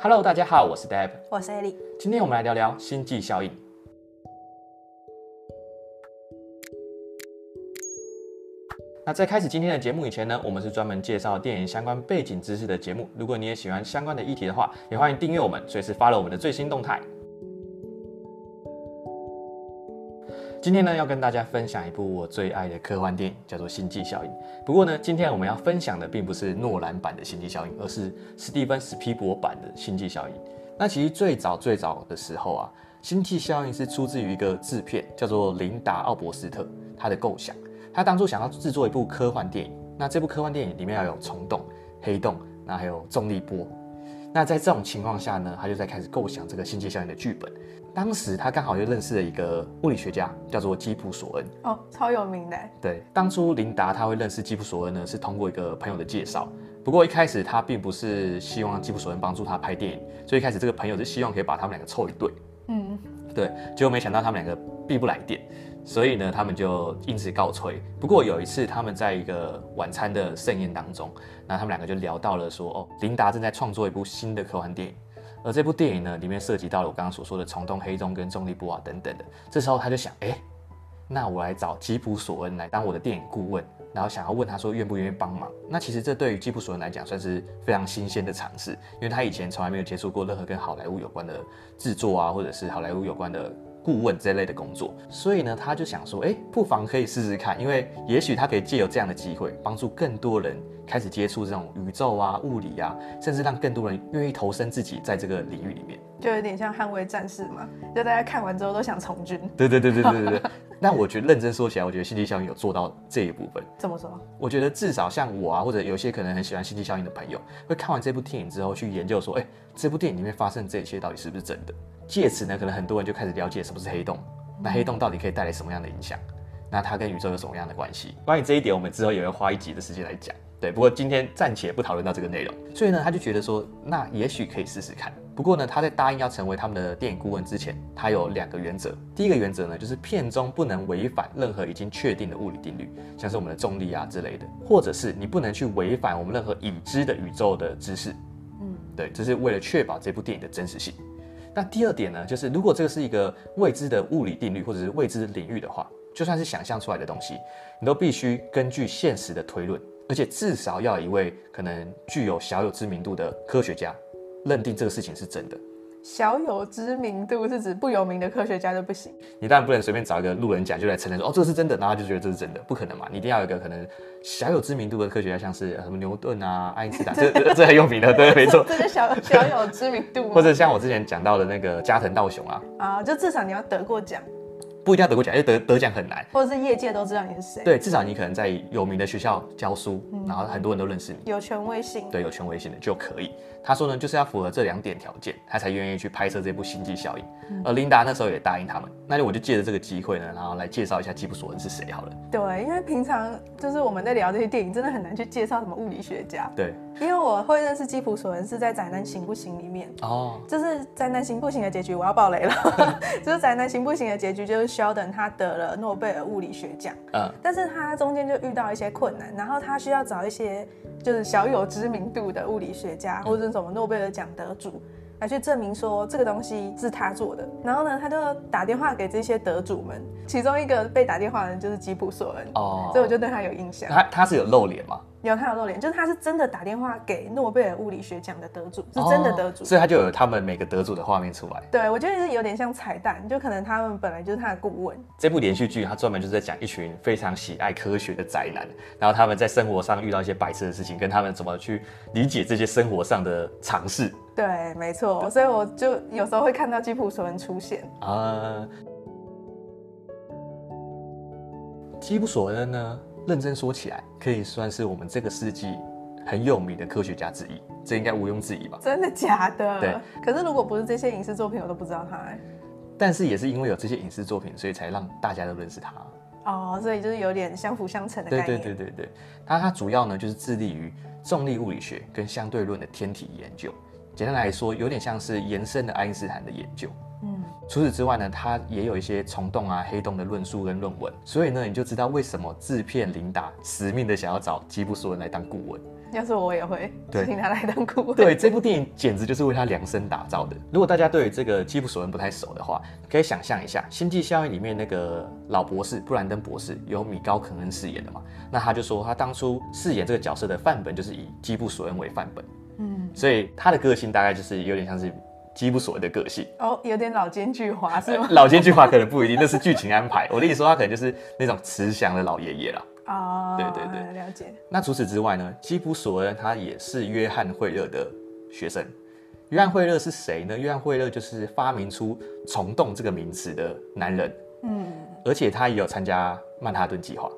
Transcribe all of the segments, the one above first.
Hello，大家好，我是 Deb，我是 Ellie。今天我们来聊聊星际效应。那在开始今天的节目以前呢，我们是专门介绍电影相关背景知识的节目。如果你也喜欢相关的议题的话，也欢迎订阅我们，随时 follow 我们的最新动态。今天呢，要跟大家分享一部我最爱的科幻电影，叫做《星际效应》。不过呢，今天我们要分享的并不是诺兰版的《星际效应》，而是史蒂芬·史匹柏版的《星际效应》。那其实最早最早的时候啊，《星际效应》是出自于一个制片，叫做琳达·奥伯斯特，他的构想。他当初想要制作一部科幻电影，那这部科幻电影里面要有虫洞、黑洞，那还有重力波。那在这种情况下呢，他就在开始构想这个《星际效应》的剧本。当时他刚好又认识了一个物理学家，叫做基普索恩。哦，超有名的。对，当初琳达他会认识基普索恩呢，是通过一个朋友的介绍。不过一开始他并不是希望基普索恩帮助他拍电影，所以一开始这个朋友是希望可以把他们两个凑一对。嗯，对，结果没想到他们两个并不来电，所以呢，他们就因此告吹。不过有一次他们在一个晚餐的盛宴当中，那他们两个就聊到了说，哦，琳达正在创作一部新的科幻电影。而这部电影呢，里面涉及到了我刚刚所说的虫洞、黑洞跟重力波啊等等的。这时候他就想，哎，那我来找基普索恩来当我的电影顾问，然后想要问他说愿不愿意帮忙。那其实这对于基普索恩来讲算是非常新鲜的尝试，因为他以前从来没有接触过任何跟好莱坞有关的制作啊，或者是好莱坞有关的。顾问这类的工作，所以呢，他就想说，哎，不妨可以试试看，因为也许他可以借由这样的机会，帮助更多人开始接触这种宇宙啊、物理啊，甚至让更多人愿意投身自己在这个领域里面，就有点像捍卫战士嘛，就大家看完之后都想从军。对对对对对对对。但 我觉得认真说起来，我觉得星际效应有做到这一部分。怎么说？我觉得至少像我啊，或者有些可能很喜欢星际效应的朋友，会看完这部电影之后去研究说，哎，这部电影里面发生这一切到底是不是真的？借此呢，可能很多人就开始了解什么是黑洞，那黑洞到底可以带来什么样的影响？那它跟宇宙有什么样的关系？关于这一点，我们之后也会花一集的时间来讲。对，不过今天暂且不讨论到这个内容。所以呢，他就觉得说，那也许可以试试看。不过呢，他在答应要成为他们的电影顾问之前，他有两个原则。第一个原则呢，就是片中不能违反任何已经确定的物理定律，像是我们的重力啊之类的，或者是你不能去违反我们任何已知的宇宙的知识。嗯，对，这是为了确保这部电影的真实性。那第二点呢，就是如果这个是一个未知的物理定律或者是未知领域的话，就算是想象出来的东西，你都必须根据现实的推论，而且至少要有一位可能具有小有知名度的科学家认定这个事情是真的。小有知名度是指不有名的科学家就不行。你当然不能随便找一个路人甲就来承认说哦，这个是真的，然后就觉得这是真的，不可能嘛。你一定要有一个可能小有知名度的科学家，像是什么牛顿啊、爱因斯坦，这这很有名的，对，没错。这是小小有知名度，或者像我之前讲到的那个加藤道雄啊，啊，就至少你要得过奖。不一定要得过奖，因为得得奖很难，或者是业界都知道你是谁。对，至少你可能在有名的学校教书，嗯、然后很多人都认识你，有权威性。对，有权威性的就可以。他说呢，就是要符合这两点条件，他才愿意去拍摄这部《星际效应》。嗯。而琳达那时候也答应他们，那就我就借着这个机会呢，然后来介绍一下基普索恩是谁好了。对，因为平常就是我们在聊这些电影，真的很难去介绍什么物理学家。对，因为我会认识基普索恩是在《宅男行不行》里面。哦。就是《宅男行不行》的结局，我要爆雷了。就是《宅男行不行》的结局，就是 Sheldon 他得了诺贝尔物理学奖。嗯。但是他中间就遇到一些困难，然后他需要找一些就是小有知名度的物理学家，或者什么诺贝尔奖。得主来去证明说这个东西是他做的，然后呢，他就打电话给这些得主们，其中一个被打电话的人就是吉普索恩哦，所以我就对他有印象。他他是有露脸吗？有，他有露脸，就是他是真的打电话给诺贝尔物理学奖的得主，是真的得主，所以他就有他们每个得主的画面出来。对，我觉得是有点像彩蛋，就可能他们本来就是他的顾问。这部连续剧他专门就是在讲一群非常喜爱科学的宅男，然后他们在生活上遇到一些白痴的事情，跟他们怎么去理解这些生活上的常识。对，没错，所以我就有时候会看到吉普索恩出现啊。吉普索恩呢？认真说起来，可以算是我们这个世纪很有名的科学家之一，这应该毋庸置疑吧？真的假的？对。可是如果不是这些影视作品，我都不知道他哎。但是也是因为有这些影视作品，所以才让大家都认识他。哦，所以就是有点相辅相成的概念。对对对对对。他他主要呢就是致力于重力物理学跟相对论的天体研究。简单来说，有点像是延伸的爱因斯坦的研究。嗯。除此之外呢，他也有一些虫洞啊、黑洞的论述跟论文，所以呢，你就知道为什么制片琳达死命的想要找基布索恩来当顾问。要是我也会请他来当顾问。对，这部电影简直就是为他量身打造的。如果大家对这个基普索恩不太熟的话，可以想象一下，《星际效应》里面那个老博士布兰登博士由米高肯恩饰演的嘛，那他就说他当初饰演这个角色的范本就是以基普索恩为范本。嗯，所以他的个性大概就是有点像是。基普索恩的个性哦，有点老奸巨猾是吗？老奸巨猾可能不一定，那是剧情安排。我跟你说，他可能就是那种慈祥的老爷爷啦。哦，对对对，了解。那除此之外呢？基普索恩他也是约翰惠勒的学生。约翰惠勒是谁呢？约翰惠勒就是发明出虫洞这个名词的男人。嗯，而且他也有参加曼哈顿计划，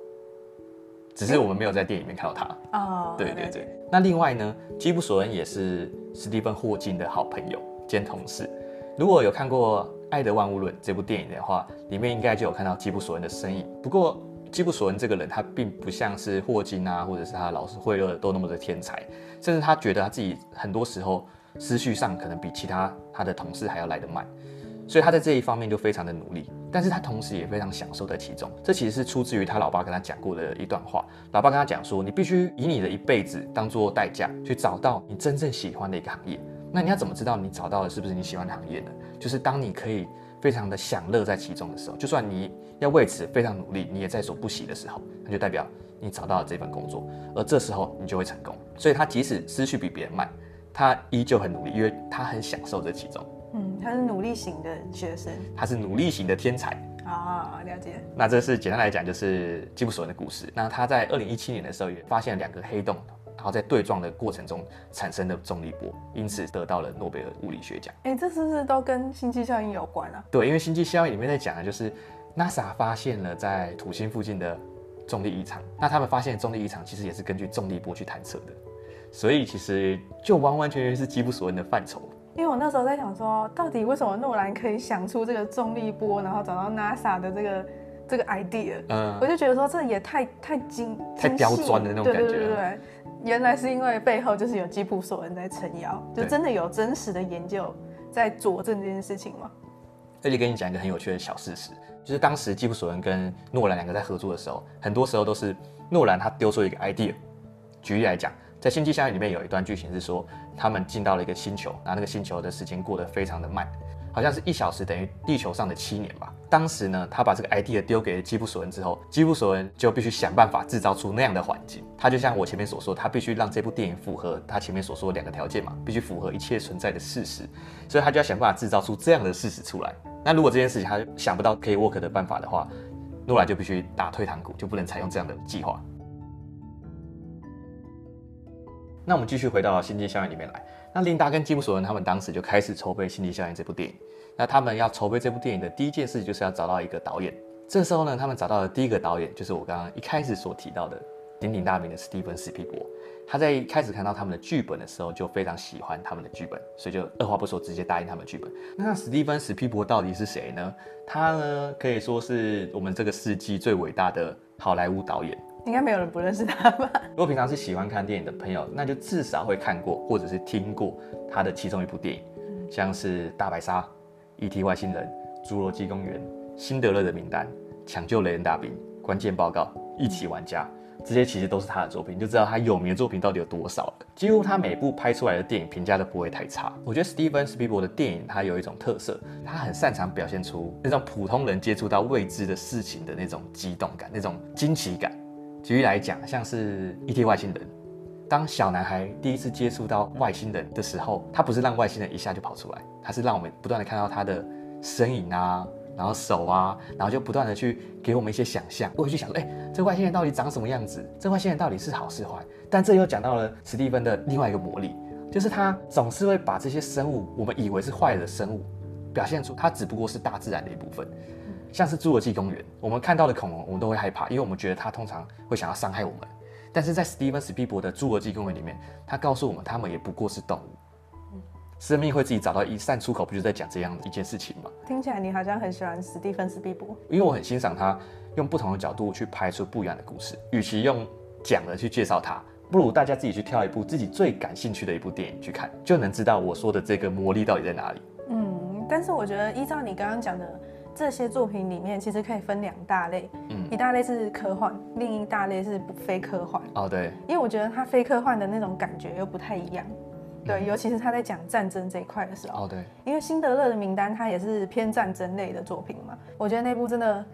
只是我们没有在电影里面看到他。哦，对对对。那另外呢？基普索恩也是史蒂芬霍金的好朋友。兼同事，如果有看过《爱的万物论》这部电影的话，里面应该就有看到基普索恩的身影。不过，基普索恩这个人，他并不像是霍金啊，或者是他的老师惠勒都那么的天才，甚至他觉得他自己很多时候思绪上可能比其他他的同事还要来得慢，所以他在这一方面就非常的努力。但是他同时也非常享受在其中。这其实是出自于他老爸跟他讲过的一段话。老爸跟他讲说：“你必须以你的一辈子当做代价，去找到你真正喜欢的一个行业。”那你要怎么知道你找到的是不是你喜欢的行业呢？就是当你可以非常的享乐在其中的时候，就算你要为此非常努力，你也在所不惜的时候，那就代表你找到了这份工作，而这时候你就会成功。所以他即使思绪比别人慢，他依旧很努力，因为他很享受这其中。嗯，他是努力型的学生，他是努力型的天才。啊、哦，了解。那这是简单来讲，就是基普索恩的故事。那他在二零一七年的时候也发现了两个黑洞。然后在对撞的过程中产生的重力波，因此得到了诺贝尔物理学奖。哎，这是不是都跟星际效应有关啊？对，因为星际效应里面在讲的就是 NASA 发现了在土星附近的重力异常，那他们发现重力异常其实也是根据重力波去探测的，所以其实就完完全全是基普索恩的范畴。因为我那时候在想说，到底为什么诺兰可以想出这个重力波，然后找到 NASA 的这个这个 idea？嗯，我就觉得说这也太太精太刁钻的那种感觉。对对对对。原来是因为背后就是有基普索恩在撑腰，就真的有真实的研究在佐证这件事情吗？这里跟你讲一个很有趣的小事实，就是当时基普索恩跟诺兰两个在合作的时候，很多时候都是诺兰他丢出一个 idea。举例来讲，在《星际效应》里面有一段剧情是说，他们进到了一个星球，然后那个星球的时间过得非常的慢。好像是一小时等于地球上的七年吧。当时呢，他把这个 idea 丢给了基普索恩之后，基普索恩就必须想办法制造出那样的环境。他就像我前面所说，他必须让这部电影符合他前面所说的两个条件嘛，必须符合一切存在的事实。所以他就要想办法制造出这样的事实出来。那如果这件事情他想不到可以 work 的办法的话，诺兰就必须打退堂鼓，就不能采用这样的计划。那我们继续回到《星际效应》里面来。那琳达跟基姆索恩他们当时就开始筹备《星际效应》这部电影。那他们要筹备这部电影的第一件事就是要找到一个导演。这时候呢，他们找到的第一个导演就是我刚刚一开始所提到的鼎鼎大名的史蒂芬史匹柏。他在一开始看到他们的剧本的时候就非常喜欢他们的剧本，所以就二话不说直接答应他们的剧本。那史蒂芬史匹柏到底是谁呢？他呢可以说是我们这个世纪最伟大的好莱坞导演。应该没有人不认识他吧？如果平常是喜欢看电影的朋友，那就至少会看过或者是听过他的其中一部电影，像是《大白鲨》、《E.T. 外星人》、《侏罗纪公园》、《辛德勒的名单》、《抢救雷恩大兵》、《关键报告》、《一起玩家》，这些其实都是他的作品，你就知道他有名的作品到底有多少了。几乎他每部拍出来的电影评价都不会太差。我觉得史蒂芬史匹柏的电影他有一种特色，他很擅长表现出那种普通人接触到未知的事情的那种激动感、那种惊奇感。举例来讲，像是《E.T. 外星人》，当小男孩第一次接触到外星人的时候，他不是让外星人一下就跑出来，他是让我们不断的看到他的身影啊，然后手啊，然后就不断的去给我们一些想象，我会去想说，哎、欸，这外星人到底长什么样子？这外星人到底是好是坏？但这又讲到了史蒂芬的另外一个魔力，就是他总是会把这些生物，我们以为是坏的生物，表现出它只不过是大自然的一部分。像是侏罗纪公园，我们看到的恐龙，我们都会害怕，因为我们觉得它通常会想要伤害我们。但是在史蒂芬史皮伯的侏罗纪公园里面，他告诉我们，他们也不过是动物，生命会自己找到一扇出口，不就在讲这样的一件事情吗？听起来你好像很喜欢史蒂芬斯皮伯，因为我很欣赏他用不同的角度去拍出不一样的故事。与其用讲的去介绍他，不如大家自己去挑一部自己最感兴趣的一部电影去看，就能知道我说的这个魔力到底在哪里。嗯。但是我觉得依照你刚刚讲的这些作品里面，其实可以分两大类，嗯，一大类是科幻，另一大类是非科幻。哦，对，因为我觉得它非科幻的那种感觉又不太一样。对，尤其是他在讲战争这一块的时候。哦，对，因为辛德勒的名单它也是偏战争类的作品嘛。我觉得那部真的，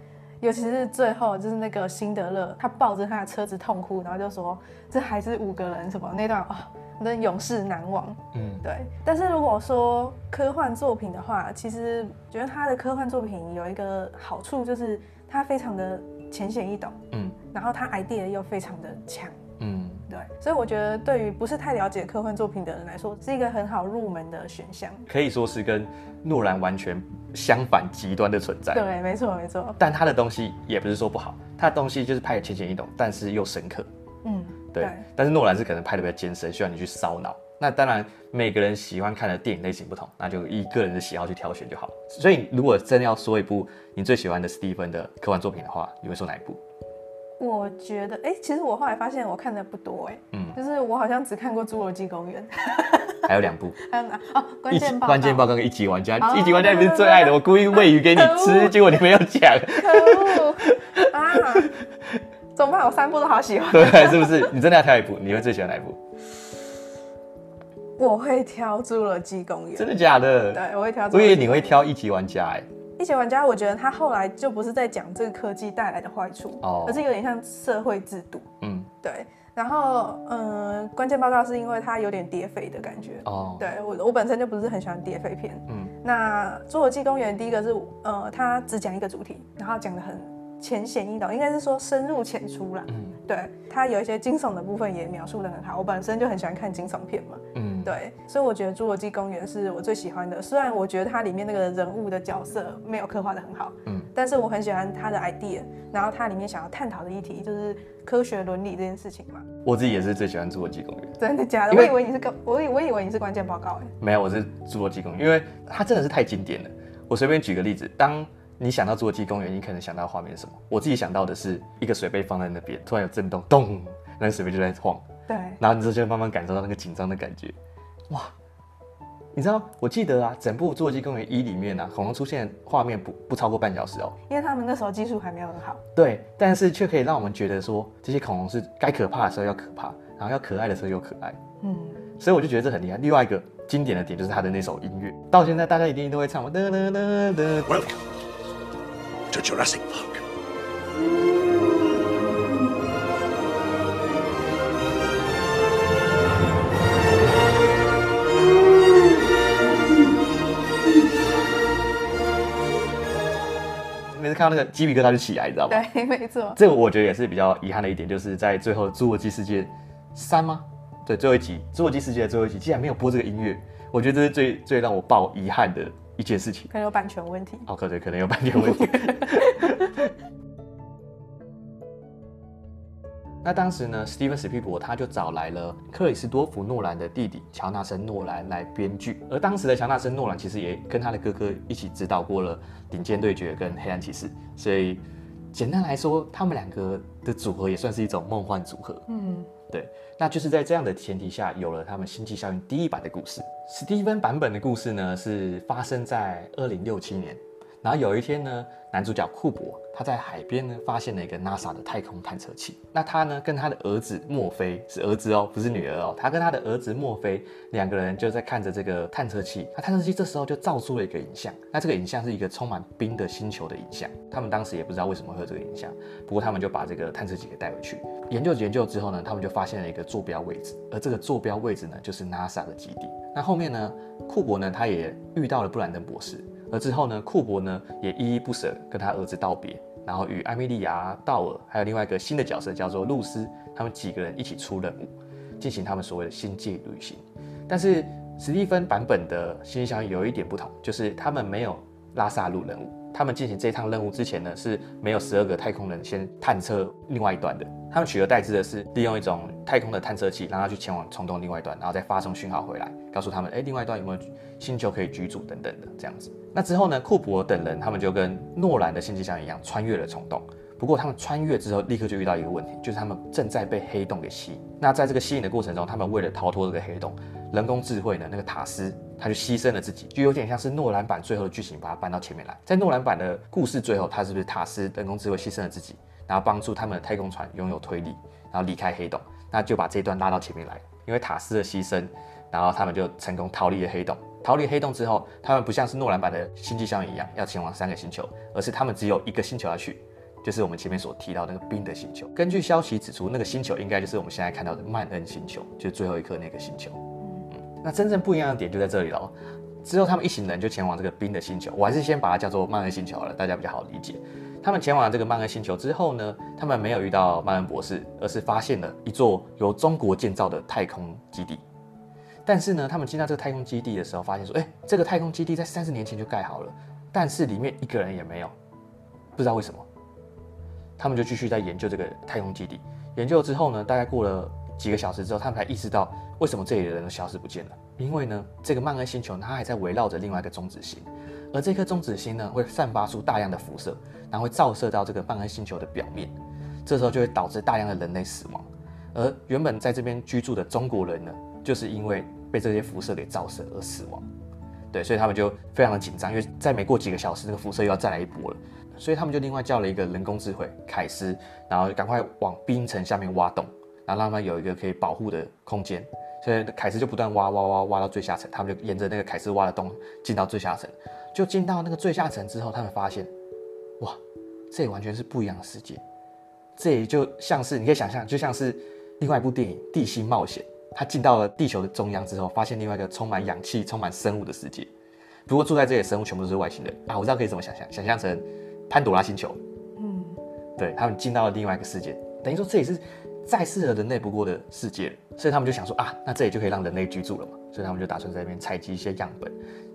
尤其是最后就是那个辛德勒，他抱着他的车子痛哭，然后就说这还是五个人什么那段啊，真、哦、永世难忘。嗯，对。但是如果说科幻作品的话，其实觉得他的科幻作品有一个好处，就是他非常的浅显易懂。嗯，然后他 idea 又非常的强。嗯。对，所以我觉得对于不是太了解科幻作品的人来说，是一个很好入门的选项。可以说是跟诺兰完全相反极端的存在。对，没错没错。但他的东西也不是说不好，他的东西就是拍的浅显易懂，但是又深刻。嗯，对。对，但是诺兰是可能拍的比较艰深，需要你去烧脑。那当然，每个人喜欢看的电影类型不同，那就以个人的喜好去挑选就好。所以，如果真的要说一部你最喜欢的史蒂芬的科幻作品的话，你会说哪一部？我觉得，哎、欸，其实我后来发现我看的不多，哎，嗯，就是我好像只看过《侏罗纪公园》，还有两部，还有哪？哦，关键报关键报告跟一级玩家，一级玩家你不是最爱的，我故意喂鱼给你吃，结果你没有讲，可恶啊！怎么办？我三部都好喜欢，对，是不是？你真的要挑一部，你会最喜欢哪一部？我会挑《侏罗纪公园》，真的假的？对，我会挑。我以为你会挑一级玩家，哎。一级玩家，我觉得他后来就不是在讲这个科技带来的坏处，哦，而是有点像社会制度。嗯，对。然后，嗯，关键报告是因为它有点谍匪的感觉。哦，对我我本身就不是很喜欢谍匪片。嗯，那《侏罗纪公园》第一个是，呃，他只讲一个主题，然后讲的很浅显易懂，应该是说深入浅出啦。嗯，对，它有一些惊悚的部分也描述的很好。我本身就很喜欢看惊悚片嘛。嗯。对，所以我觉得《侏罗纪公园》是我最喜欢的。虽然我觉得它里面那个人物的角色没有刻画的很好，嗯，但是我很喜欢它的 idea。然后它里面想要探讨的议题就是科学伦理这件事情嘛。我自己也是最喜欢《侏罗纪公园》。真的假的？我以为你是个，我以我以为你是关键报告哎。没有，我是《侏罗纪公园》，因为它真的是太经典了。我随便举个例子，当你想到《侏罗纪公园》，你可能想到画面是什么？我自己想到的是一个水杯放在那边，突然有震动，咚，那个水杯就在晃。对。然后你就慢慢感受到那个紧张的感觉，哇！你知道，我记得啊，整部《侏罗纪公园一》里面啊，恐龙出现画面不不超过半小时哦，因为他们那时候技术还没有很好。对，但是却可以让我们觉得说，这些恐龙是该可怕的时候要可怕，然后要可爱的时候又可爱。嗯，所以我就觉得这很厉害。另外一个经典的点就是他的那首音乐，到现在大家一定都会唱。Welcome to Jurassic Park。看到那个鸡皮疙瘩就起来，你知道吗？对，没错。这个我觉得也是比较遗憾的一点，就是在最后《侏罗纪世界三》吗？对，最后一集《侏罗纪世界》的最后一集竟然没有播这个音乐，我觉得这是最最让我抱遗憾的一件事情。可能有版权问题。哦，可对，可能有版权问题。那当时呢，史蒂芬史匹柏他就找来了克里斯多夫诺兰的弟弟乔纳森诺兰来编剧，而当时的乔纳森诺兰其实也跟他的哥哥一起指导过了《顶尖对决》跟《黑暗骑士》，所以简单来说，他们两个的组合也算是一种梦幻组合。嗯，对，那就是在这样的前提下，有了他们《星际效应》第一版的故事。史蒂芬版本的故事呢，是发生在二零六七年。然后有一天呢，男主角库珀他在海边呢发现了一个 NASA 的太空探测器。那他呢跟他的儿子墨菲是儿子哦，不是女儿哦。他跟他的儿子墨菲两个人就在看着这个探测器。那探测器这时候就照出了一个影像。那这个影像是一个充满冰的星球的影像。他们当时也不知道为什么会有这个影像，不过他们就把这个探测器给带回去研究研究之后呢，他们就发现了一个坐标位置。而这个坐标位置呢，就是 NASA 的基地。那后面呢，库珀呢他也遇到了布兰登博士。而之后呢，库珀呢也依依不舍跟他儿子道别，然后与艾米莉亚、道尔还有另外一个新的角色叫做露丝，他们几个人一起出任务，进行他们所谓的星际旅行。但是史蒂芬版本的星际相遇有一点不同，就是他们没有拉萨路任务。他们进行这一趟任务之前呢，是没有十二个太空人先探测另外一端的。他们取而代之的是利用一种太空的探测器，让它去前往虫洞另外一端，然后再发送讯号回来，告诉他们，哎，另外一端有没有星球可以居住等等的这样子。那之后呢，库珀等人他们就跟诺兰的星际象一样，穿越了虫洞。不过他们穿越之后，立刻就遇到一个问题，就是他们正在被黑洞给吸引。那在这个吸引的过程中，他们为了逃脱这个黑洞，人工智慧呢，那个塔斯他就牺牲了自己，就有点像是诺兰版最后的剧情，把它搬到前面来。在诺兰版的故事最后，他是不是塔斯人工智慧牺牲了自己，然后帮助他们的太空船拥有推力，然后离开黑洞？那就把这一段拉到前面来，因为塔斯的牺牲，然后他们就成功逃离了黑洞。逃离黑洞之后，他们不像是诺兰版的星际效应一样要前往三个星球，而是他们只有一个星球要去。就是我们前面所提到那个冰的星球。根据消息指出，那个星球应该就是我们现在看到的曼恩星球，就最后一颗那个星球。嗯，那真正不一样的点就在这里了。之后他们一行人就前往这个冰的星球，我还是先把它叫做曼恩星球好了，大家比较好理解。他们前往这个曼恩星球之后呢，他们没有遇到曼恩博士，而是发现了一座由中国建造的太空基地。但是呢，他们进到这个太空基地的时候，发现说，哎，这个太空基地在三十年前就盖好了，但是里面一个人也没有，不知道为什么。他们就继续在研究这个太空基地。研究之后呢，大概过了几个小时之后，他们才意识到为什么这里的人都消失不见了。因为呢，这个曼恩星球它还在围绕着另外一个中子星，而这颗中子星呢会散发出大量的辐射，然后会照射到这个曼恩星球的表面，这时候就会导致大量的人类死亡。而原本在这边居住的中国人呢，就是因为被这些辐射给照射而死亡。对，所以他们就非常的紧张，因为再没过几个小时，那个辐射又要再来一波了。所以他们就另外叫了一个人工智慧凯斯，然后赶快往冰层下面挖洞，然后让他们有一个可以保护的空间。所以凯斯就不断挖挖挖挖到最下层，他们就沿着那个凯斯挖的洞进到最下层。就进到那个最下层之后，他们发现，哇，这里完全是不一样的世界。这也就像是你可以想象，就像是另外一部电影《地心冒险》。他进到了地球的中央之后，发现另外一个充满氧气、充满生物的世界。不过住在这里的生物全部都是外星人啊！我知道可以怎么想象，想象成。潘朵拉星球，嗯，对，他们进到了另外一个世界，等于说这也是再适合人类不过的世界，所以他们就想说啊，那这里就可以让人类居住了嘛，所以他们就打算在那边采集一些样本。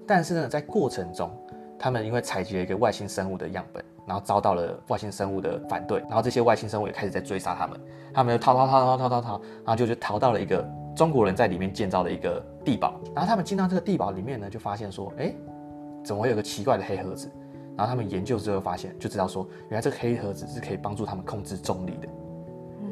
但是呢，在过程中，他们因为采集了一个外星生物的样本，然后遭到了外星生物的反对，然后这些外星生物也开始在追杀他们，他们就逃逃逃逃逃逃逃，然后就就逃到了一个中国人在里面建造的一个地堡，然后他们进到这个地堡里面呢，就发现说，哎，怎么会有个奇怪的黑盒子？然后他们研究之后发现，就知道说，原来这个黑盒子是可以帮助他们控制重力的。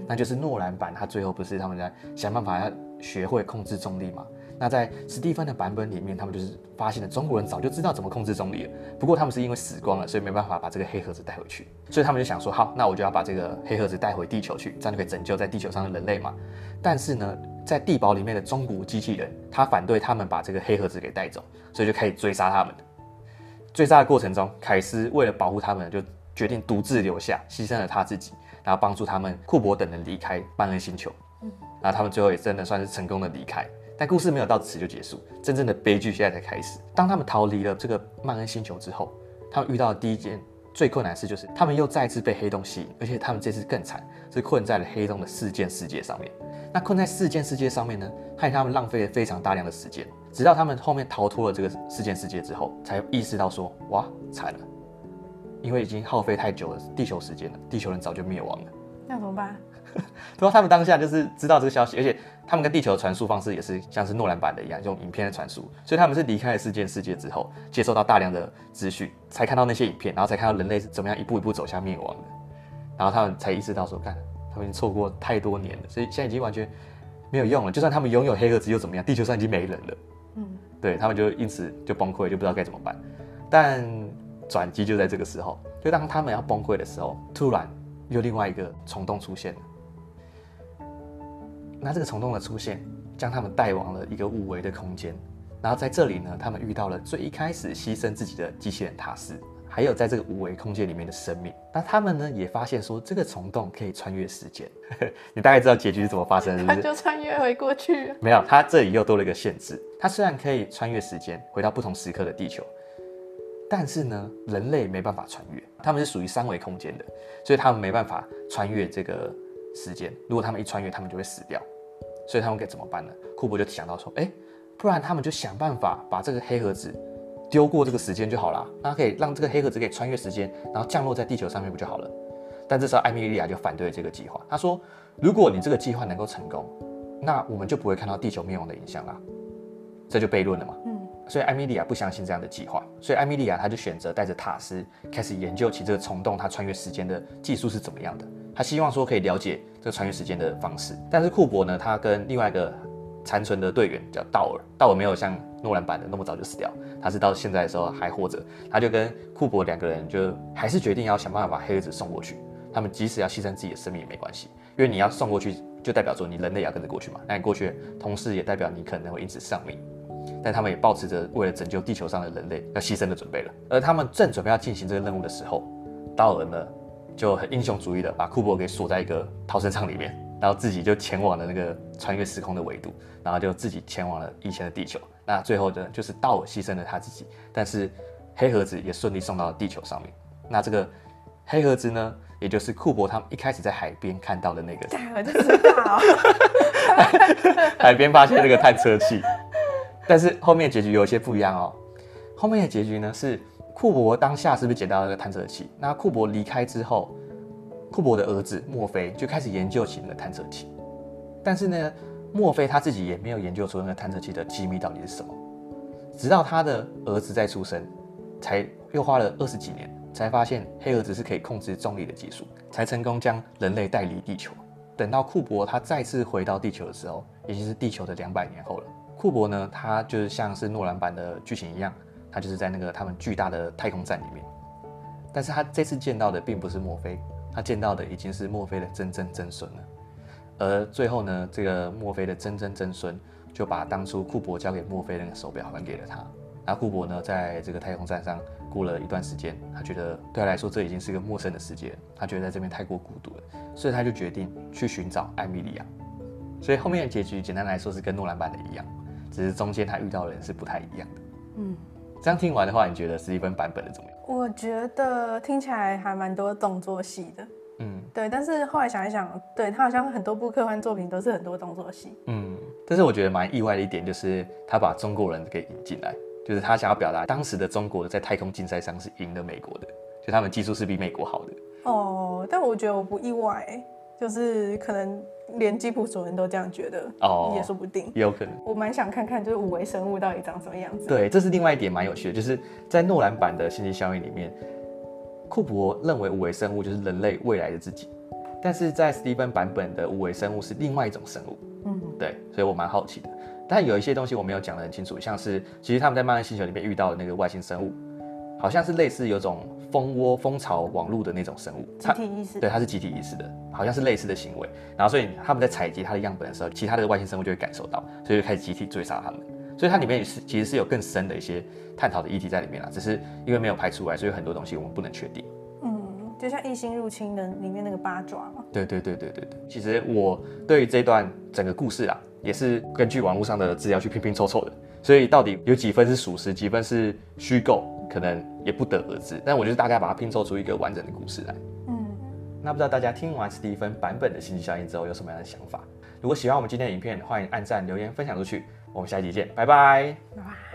那就是诺兰版，他最后不是他们在想办法要学会控制重力嘛？那在史蒂芬的版本里面，他们就是发现了中国人早就知道怎么控制重力了，不过他们是因为死光了，所以没办法把这个黑盒子带回去。所以他们就想说，好，那我就要把这个黑盒子带回地球去，这样就可以拯救在地球上的人类嘛。但是呢，在地堡里面的中古机器人，他反对他们把这个黑盒子给带走，所以就开始追杀他们。追杀的过程中，凯斯为了保护他们，就决定独自留下，牺牲了他自己，然后帮助他们库珀等人离开曼恩星球。嗯，然后他们最后也真的算是成功的离开。但故事没有到此就结束，真正的悲剧现在才开始。当他们逃离了这个曼恩星球之后，他们遇到的第一件最困难的事就是，他们又再次被黑洞吸引，而且他们这次更惨，是困在了黑洞的事件世界上面。那困在事件世界上面呢，害他们浪费了非常大量的时间。直到他们后面逃脱了这个事件世界之后，才意识到说，哇，惨了，因为已经耗费太久了地球时间了，地球人早就灭亡了。那怎么办？不过他们当下就是知道这个消息，而且他们跟地球的传输方式也是像是诺兰版的一样，用影片的传输，所以他们是离开了事件世界之后，接受到大量的资讯，才看到那些影片，然后才看到人类是怎么样一步一步走向灭亡的，然后他们才意识到说，看，他们已经错过太多年了，所以现在已经完全没有用了，就算他们拥有黑盒子又怎么样？地球上已经没人了。嗯，对，他们就因此就崩溃，就不知道该怎么办。但转机就在这个时候，就当他们要崩溃的时候，突然又另外一个虫洞出现了。那这个虫洞的出现，将他们带往了一个五维的空间。然后在这里呢，他们遇到了最一开始牺牲自己的机器人塔斯。还有在这个五维空间里面的生命，那他们呢也发现说，这个虫洞可以穿越时间。你大概知道结局是怎么发生的，是不是？他就穿越回过去。没有，他这里又多了一个限制。他虽然可以穿越时间回到不同时刻的地球，但是呢，人类没办法穿越。他们是属于三维空间的，所以他们没办法穿越这个时间。如果他们一穿越，他们就会死掉。所以他们该怎么办呢？库珀就想到说，哎，不然他们就想办法把这个黑盒子。丢过这个时间就好了，那可以让这个黑盒子可以穿越时间，然后降落在地球上面不就好了？但这时候艾米莉亚就反对了这个计划，她说：“如果你这个计划能够成功，那我们就不会看到地球灭亡的影响啦。”这就悖论了嘛。嗯。所以艾米莉亚不相信这样的计划，所以艾米莉亚她就选择带着塔斯开始研究起这个虫洞它穿越时间的技术是怎么样的。她希望说可以了解这个穿越时间的方式。但是库珀呢，他跟另外一个残存的队员叫道尔，道尔没有像诺兰版的那么早就死掉，他是到现在的时候还活着。他就跟库珀两个人就还是决定要想办法把黑盒子送过去。他们即使要牺牲自己的生命也没关系，因为你要送过去，就代表说你人类也要跟着过去嘛。那你过去，同时也代表你可能会因此丧命。但他们也抱持着为了拯救地球上的人类要牺牲的准备了。而他们正准备要进行这个任务的时候，道尔呢就很英雄主义的把库珀给锁在一个逃生舱里面，然后自己就前往了那个穿越时空的维度，然后就自己前往了以前的地球。那最后呢，就是道尔牺牲了他自己，但是黑盒子也顺利送到了地球上面。那这个黑盒子呢，也就是库珀他们一开始在海边看到的那个，我就知道，海边发现那个探测器。但是后面结局有一些不一样哦。后面的结局呢是库珀当下是不是捡到那个探测器？那库珀离开之后，库珀的儿子墨菲就开始研究起那个探测器。但是呢，墨菲他自己也没有研究出那个探测器的机密到底是什么。直到他的儿子在出生，才又花了二十几年，才发现黑盒子是可以控制重力的技术，才成功将人类带离地球。等到库珀他再次回到地球的时候，已经是地球的两百年后了。库珀呢，他就是像是诺兰版的剧情一样，他就是在那个他们巨大的太空站里面。但是他这次见到的并不是墨菲，他见到的已经是墨菲的曾曾曾孙了。而最后呢，这个墨菲的曾曾曾孙就把当初库珀交给墨菲的那个手表还给了他。然后库珀呢，在这个太空站上过了一段时间，他觉得对他来说这已经是一个陌生的世界，他觉得在这边太过孤独了，所以他就决定去寻找艾米莉亚。所以后面的结局简单来说是跟诺兰版的一样。只是中间他遇到的人是不太一样的。嗯，这样听完的话，你觉得史蒂芬版本的怎么样？我觉得听起来还蛮多动作戏的。嗯，对。但是后来想一想，对，他好像很多部科幻作品都是很多动作戏。嗯，但是我觉得蛮意外的一点就是他把中国人给引进来，就是他想要表达当时的中国在太空竞赛上是赢了美国的，就他们技术是比美国好的。哦，但我觉得我不意外，就是可能。连吉普索人都这样觉得哦，也说不定，也有可能。我蛮想看看，就是五维生物到底长什么样子。对，这是另外一点蛮有趣的，就是在诺兰版的星际效应里面，库珀认为五维生物就是人类未来的自己，但是在史蒂芬版本的五维生物是另外一种生物。嗯，对，所以我蛮好奇的。但有一些东西我没有讲得很清楚，像是其实他们在漫威星球里面遇到的那个外星生物，好像是类似有种。蜂窝蜂巢网络的那种生物，集体意识，对，它是集体意识的，好像是类似的行为。然后，所以他们在采集它的样本的时候，其他的外星生物就会感受到，所以就开始集体追杀他们。所以它里面也是其实是有更深的一些探讨的议题在里面啦，只是因为没有拍出来，所以很多东西我们不能确定。嗯，就像异星入侵的里面那个八爪嘛。对对对对对对。其实我对这段整个故事啊，也是根据网络上的资料去拼拼凑凑的，所以到底有几分是属实，几分是虚构？可能也不得而知，但我就是大概把它拼凑出一个完整的故事来。嗯，那不知道大家听完史蒂芬版本的星际效应之后有什么样的想法？如果喜欢我们今天的影片，欢迎按赞、留言、分享出去。我们下一集见，拜拜。拜拜